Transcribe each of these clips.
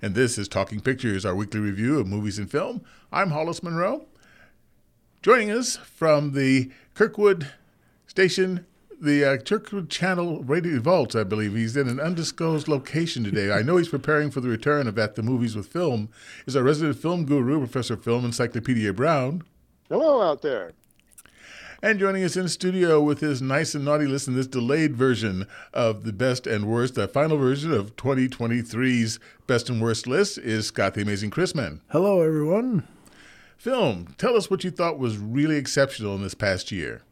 And this is Talking Pictures, our weekly review of movies and film. I'm Hollis Monroe. Joining us from the Kirkwood station, the uh, Kirkwood Channel Radio Vault, I believe. He's in an undisclosed location today. I know he's preparing for the return of At the Movies with Phil. Is our resident film guru, Professor Film Encyclopedia Brown. Hello out there. And joining us in studio with his nice and naughty list in this delayed version of the best and worst, the final version of 2023's best and worst list is Scott the Amazing Chrisman. Hello, everyone. Phil, tell us what you thought was really exceptional in this past year.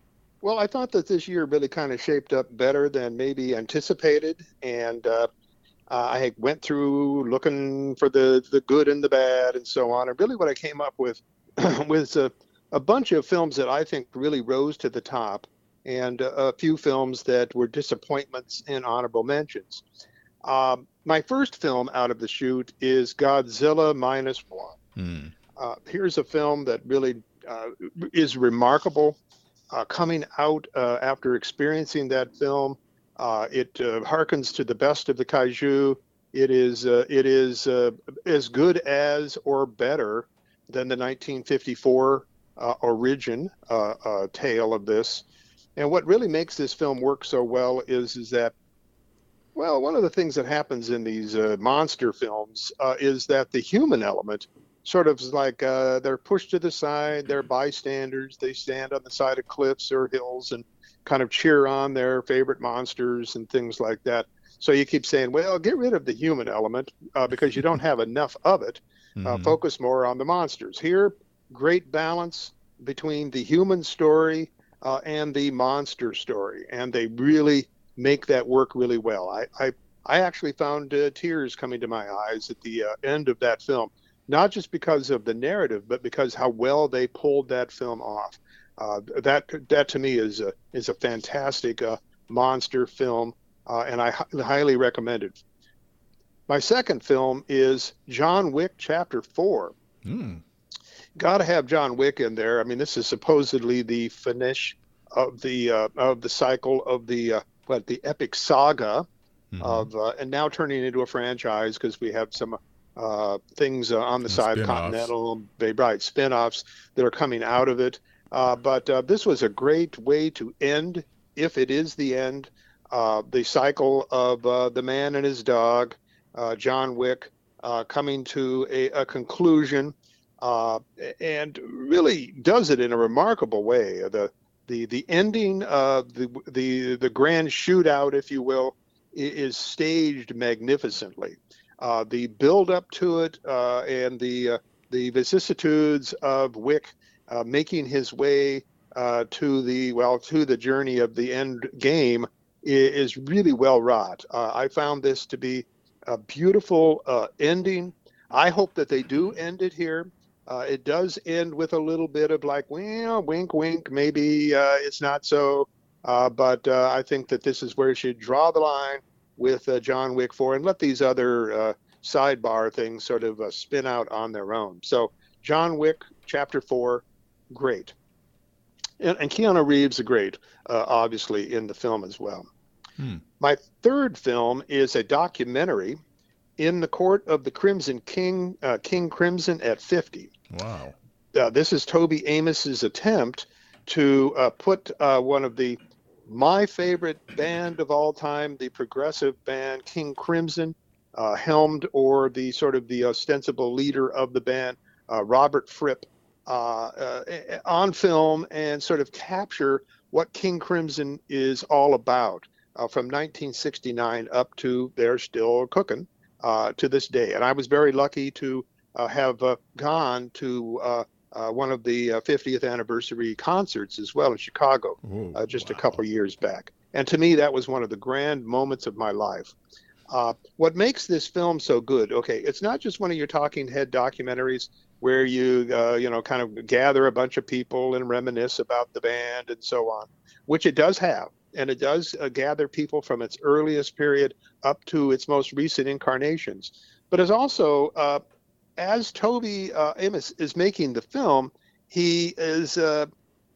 Well, I thought that this year really kind of shaped up better than maybe anticipated, and uh, I went through looking for the the good and the bad and so on. And really, what I came up with was a a bunch of films that I think really rose to the top, and a few films that were disappointments and honorable mentions. Um, my first film out of the chute is Godzilla minus one. Mm. Uh, here's a film that really uh, is remarkable. Uh, coming out uh, after experiencing that film, uh, it uh, harkens to the best of the kaiju. It is it is as good as or better than the 1954 uh, origin uh, uh, tale of this. And what really makes this film work so well is is that, well, one of the things that happens in these uh, monster films uh, is that the human element sort of is like uh, they're pushed to the side, they're bystanders, they stand on the side of cliffs or hills and kind of cheer on their favorite monsters and things like that. So you keep saying, well, get rid of the human element because you don't have enough of it. Mm-hmm. Focus more on the monsters. Here, great balance between the human story uh, and the monster story, and they really make that work really well. I I, I actually found uh, tears coming to my eyes at the uh, end of that film, not just because of the narrative, but because how well they pulled that film off. Uh, that that to me is a is a fantastic uh, monster film, uh, and I h- highly recommend it. My second film is John Wick Chapter Four. Mm got to have John Wick in there. I mean, this is supposedly the finish of the uh, of the cycle of the uh, what the epic saga mm-hmm. of uh, and now turning into a franchise because we have some uh, things uh, on the and side spin-offs. Continental, Bay Bright spin-offs that are coming out of it. Uh, but this was a great way to end, if it is the end, the cycle of the man and his dog, John Wick, coming to a, a conclusion uh, and really does it in a remarkable way. The the the ending of the the the grand shootout, if you will, is staged magnificently. Uh, the build up to it uh, and the uh, the vicissitudes of Wick uh, making his way to the well to the journey of the end game is really well wrought. I found this to be a beautiful ending. I hope that they do end it here. Uh, it does end with a little bit of like, well, wink, wink. Maybe uh, it's not so, uh, but uh, I think that this is where you should draw the line with uh, John Wick 4 and let these other uh, sidebar things sort of spin out on their own. So, John Wick Chapter 4, great. And, and Keanu Reeves, a great, obviously, in the film as well. Hmm. My third film is a documentary in the court of the Crimson King, uh, King Crimson at 50. Wow. Uh, this is Toby Amies's attempt to uh, put uh, one of the my favorite band of all time, the progressive band King Crimson, uh, helmed or the sort of the ostensible leader of the band, uh, Robert Fripp, on film and sort of capture what King Crimson is all about. from 1969 up to they're still cooking uh, to this day. And I was very lucky to uh, have uh, gone to uh, uh, one of the 50th uh, anniversary concerts as well in Chicago Ooh, just wow. a couple years back. And to me, that was one of the grand moments of my life. what makes this film so good? Okay, it's not just one of your talking head documentaries where you you know kind of gather a bunch of people and reminisce about the band and so on, which it does have and it does uh, gather people from its earliest period up to its most recent incarnations. But it's also, uh, as Toby uh, Amies is making the film, he is uh,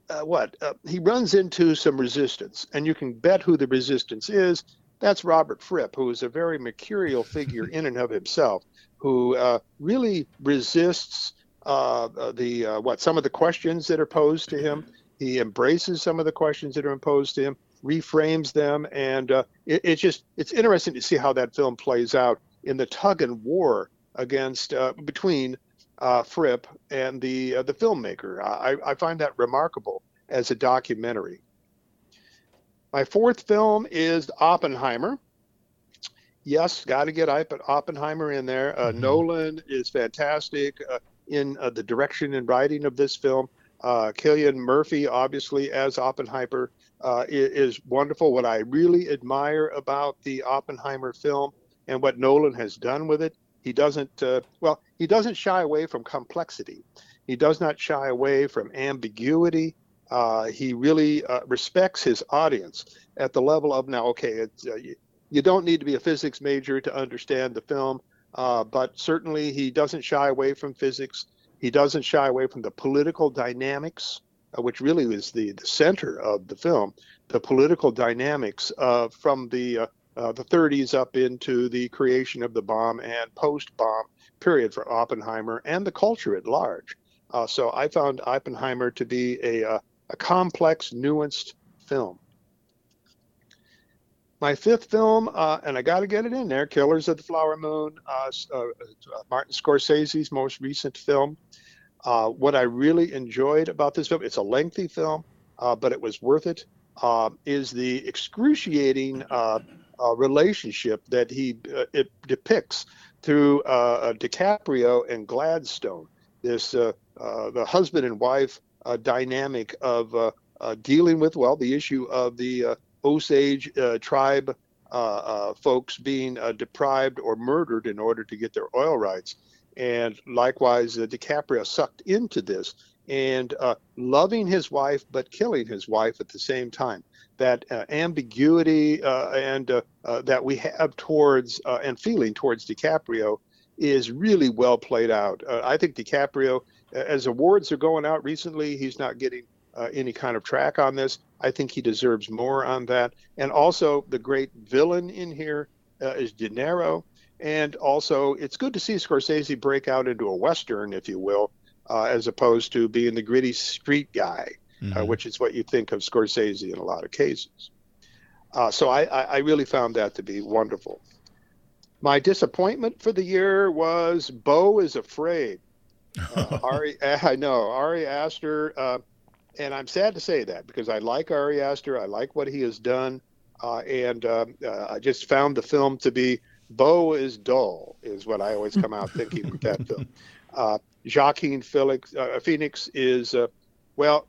uh, what? Uh, he runs into some resistance, and you can bet who the resistance is. That's Robert Fripp, who is a very mercurial figure in and of himself, who uh, really resists the uh, what some of the questions that are posed to him. He embraces some of the questions that are imposed to him, reframes them, and uh, it, it's just it's interesting to see how that film plays out in the tug and war against uh, between uh, Fripp and the uh, the filmmaker. I, I, find that remarkable as a documentary. My fourth film is Oppenheimer. Yes, got to get Oppenheimer in there. Uh, mm-hmm. Nolan is fantastic uh, in uh, the direction and writing of this film. Uh, Cillian Murphy, obviously, as Oppenheimer, is, is wonderful. What I really admire about the Oppenheimer film and what Nolan has done with it he doesn't, uh, well, he doesn't shy away from complexity. He does not shy away from ambiguity. Uh, he really uh, respects his audience at the level of now, okay, uh, you, you, don't need to be a physics major to understand the film, uh, but certainly he doesn't shy away from physics. He doesn't shy away from the political dynamics, uh, which really is the, the center of the film, the political dynamics from the uh, the 30s up into the creation of the bomb and post bomb period for Oppenheimer and the culture at large. Uh, so I found Oppenheimer to be a, uh, a complex, nuanced film. My fifth film, uh, and I got to get it in there Killers of the Flower Moon, uh, uh, Martin Scorsese's most recent film. What I really enjoyed about this film, it's a lengthy film, but it was worth it. is the excruciating uh, relationship that he uh, it depicts through uh, DiCaprio and Gladstone. This uh, uh, the husband and wife uh, dynamic of dealing with well the issue of the Osage tribe folks being deprived or murdered in order to get their oil rights, and likewise DiCaprio sucked into this and loving his wife but killing his wife at the same time that uh, ambiguity uh, and uh, uh that we have towards uh, and feeling towards DiCaprio is really well played out. Uh, I think DiCaprio, as awards are going out recently, he's not getting any kind of track on this. I think he deserves more on that. And also, the great villain in here is De Niro. And also, it's good to see Scorsese break out into a western, if you will, as opposed to being the gritty street guy mm-hmm. uh, which is what you think of Scorsese in a lot of cases. Uh, so I, I, really found that to be wonderful. My disappointment for the year was Beau is Afraid. Uh, Ari, I know Ari Aster, uh, and I'm sad to say that because I like Ari Aster. I like what he has done, uh, and um, uh, I just found the film to be Beau is dull, is what I always come out thinking with that film. Uh, Joaquin Felix, Phoenix is well,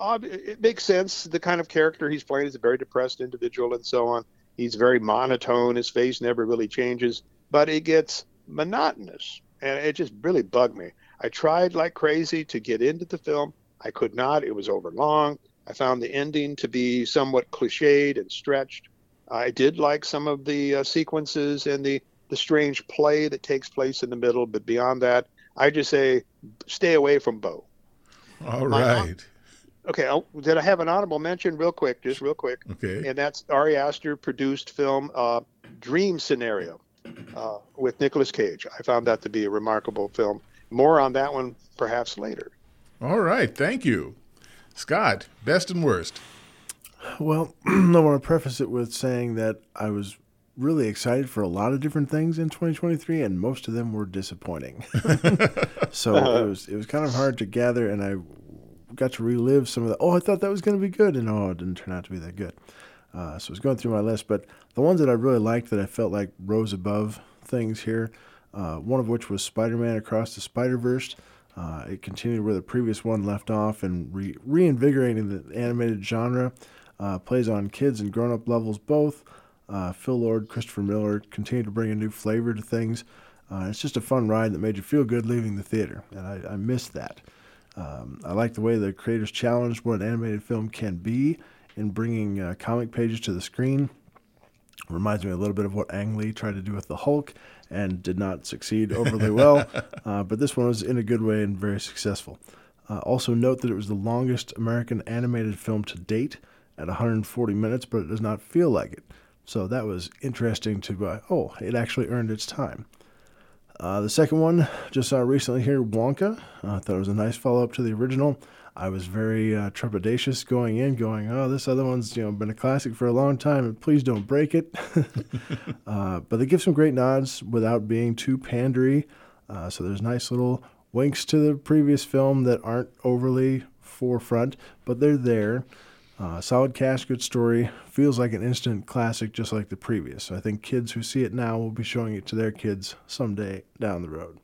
uh, it makes sense. The kind of character he's playing is a very depressed individual and so on. He's very monotone. His face never really changes, but it gets monotonous. And it just really bugged me. I tried like crazy to get into the film. I could not. It was over long. I found the ending to be somewhat cliched and stretched. I did like some of the uh, sequences and the, the strange play that takes place in the middle, but beyond that, I just say stay away from Beau. All right. okay, I'll, did I have an honorable mention real quick, just real quick? Okay. And that's Ari Aster produced film uh, Dream Scenario uh, with Nicolas Cage. I found that to be a remarkable film. More on that one perhaps later. All right, thank you. Scott, best and worst. Well, I want to preface it with saying that I was really excited for a lot of different things in 2023, and most of them were disappointing. so uh-huh. it was it was kind of hard to gather, and I got to relive some of the. Oh, I thought that was going to be good, and oh, it didn't turn out to be that good. Uh, so I was going through my list, but the ones that I really liked that I felt like rose above things here, uh, one of which was Spider-Man Across the Spider-Verse. Uh, it continued where the previous one left off and re- reinvigorating the animated genre. Uh, plays on kids and grown-up levels both. Uh, Phil Lord, Christopher Miller continue to bring a new flavor to things. Uh, it's just a fun ride that made you feel good leaving the theater, and I, I missed that. Um, I like the way the creators challenged what an animated film can be in bringing uh, comic pages to the screen. Reminds me a little bit of what Ang Lee tried to do with the Hulk and did not succeed overly well, uh, but this one was in a good way and very successful. Uh, also, note that it was the longest American animated film to date at 140 minutes, but it does not feel like it. So that was interesting to, uh, oh, it actually earned its time. Uh, the second one just saw recently here, Wonka. I uh, thought it was a nice follow up to the original. I was very uh, trepidatious going in, going, "Oh, this other one's you know been a classic for a long time, and please don't break it." uh, but they give some great nods without being too pandery. Uh, so there's nice little winks to the previous film that aren't overly forefront, but they're there. Uh, solid cast, good story. Feels like an instant classic, just like the previous. I think kids who see it now will be showing it to their kids someday down the road.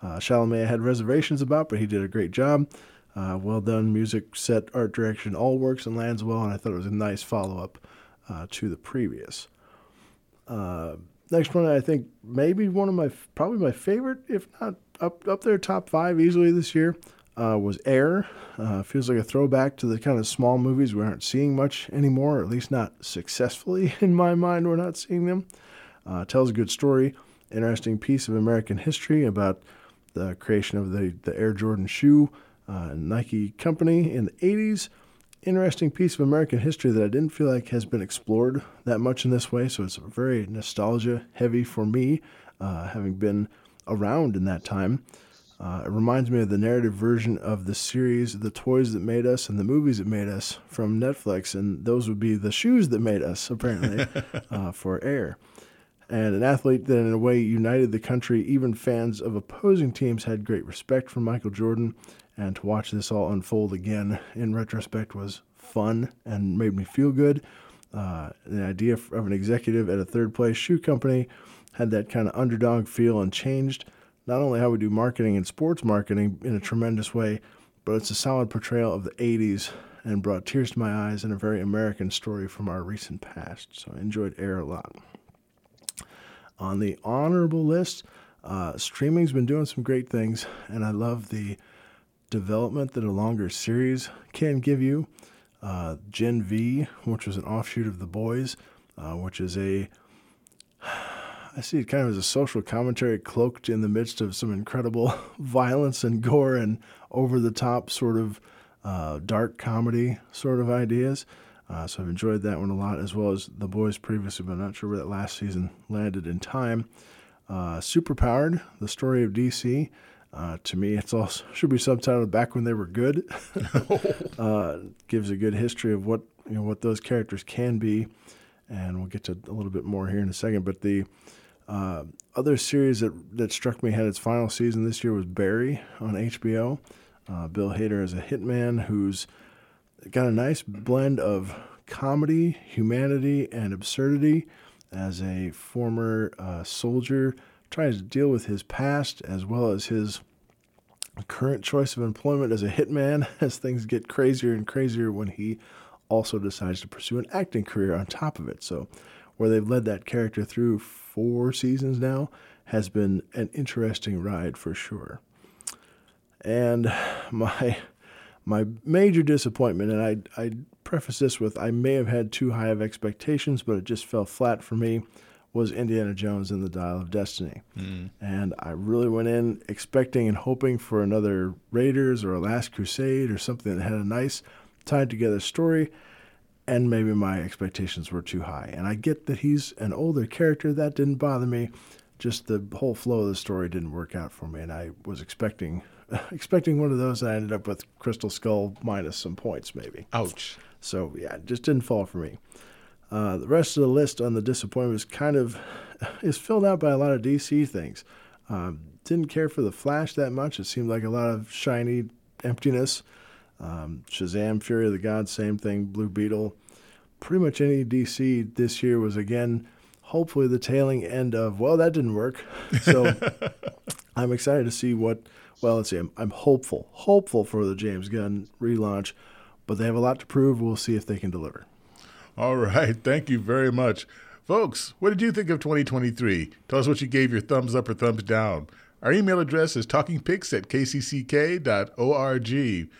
Uh, Chalamet had reservations about, but he did a great job. Uh, well done music, set, art direction, all works and lands well, and I thought it was a nice follow up uh, to the previous. Uh, next one, I think maybe one of my probably my favorite, if not up up there, top five easily this year. Uh, was Air. Uh, feels like a throwback to the kind of small movies we aren't seeing much anymore, or at least not successfully in my mind. We're not seeing them. Uh, tells a good story, interesting piece of American history about the creation of the, the Air Jordan shoe, uh, Nike company in the 80s. Interesting piece of American history that I didn't feel like has been explored that much in this way. So it's very nostalgia heavy for me, uh, having been around in that time. Uh, it reminds me of the narrative version of the series The Toys That Made Us and the Movies That Made Us from Netflix, and those would be the shoes that made us, apparently, uh, for Air. And an athlete that, in a way, united the country. Even fans of opposing teams had great respect for Michael Jordan and to watch this all unfold again in retrospect was fun and made me feel good. Uh, the idea of an executive at a third place shoe company had that kind of underdog feel and changed not only how we do marketing and sports marketing in a tremendous way, but it's a solid portrayal of the 80s and brought tears to my eyes and a very American story from our recent past. So I enjoyed Air a lot. On the honorable list, uh, streaming's been doing some great things, and I love the development that a longer series can give you. Uh, Gen V, which was an offshoot of The Boys, uh, which is a, I see it kind of as a social commentary cloaked in the midst of some incredible violence and gore and over the top sort of uh, dark comedy sort of ideas. Uh, so I've enjoyed that one a lot, as well as The Boys previously, but I'm not sure where that last season landed in time. Uh, Superpowered, the story of DC. Uh, to me, it's also should be subtitled "Back When They Were Good." uh, gives a good history of what you know what those characters can be, and we'll get to a little bit more here in a second. But the uh, other series that that struck me had its final season this year was Barry on HBO. Uh, Bill Hader is a hitman who's got a nice blend of comedy, humanity, and absurdity. As a former uh, soldier tries to deal with his past as well as his current choice of employment as a hitman as things get crazier and crazier when he also decides to pursue an acting career on top of it. So, where they've led that character through four seasons now has been an interesting ride for sure. And my my major disappointment, and I I preface this with I may have had too high of expectations, but it just fell flat for me was Indiana Jones and the Dial of Destiny. Mm. And I really went in expecting and hoping for another Raiders or a Last Crusade or something that had a nice tied together story. And maybe my expectations were too high. And I get that he's an older character. That didn't bother me. Just the whole flow of the story didn't work out for me. And I was expecting expecting one of those. And I ended up with Crystal Skull minus some points, maybe. Ouch. So, yeah, it just didn't fall for me. Uh, the rest of the list on the disappointment is kind of is filled out by a lot of DC things. Um, didn't care for the Flash that much. It seemed like a lot of shiny emptiness. Um, Shazam, Fury of the Gods, same thing. Blue Beetle. Pretty much any DC this year was again, hopefully the tailing end of well, that didn't work. So I'm excited to see what. Well, let's see. I'm, I'm hopeful, hopeful for the James Gunn relaunch, but they have a lot to prove. We'll see if they can deliver. All right. Thank you very much. Folks, what did you think of 2023? Tell us what you gave your thumbs up or thumbs down. Our email address is talkingpics at kcck.org.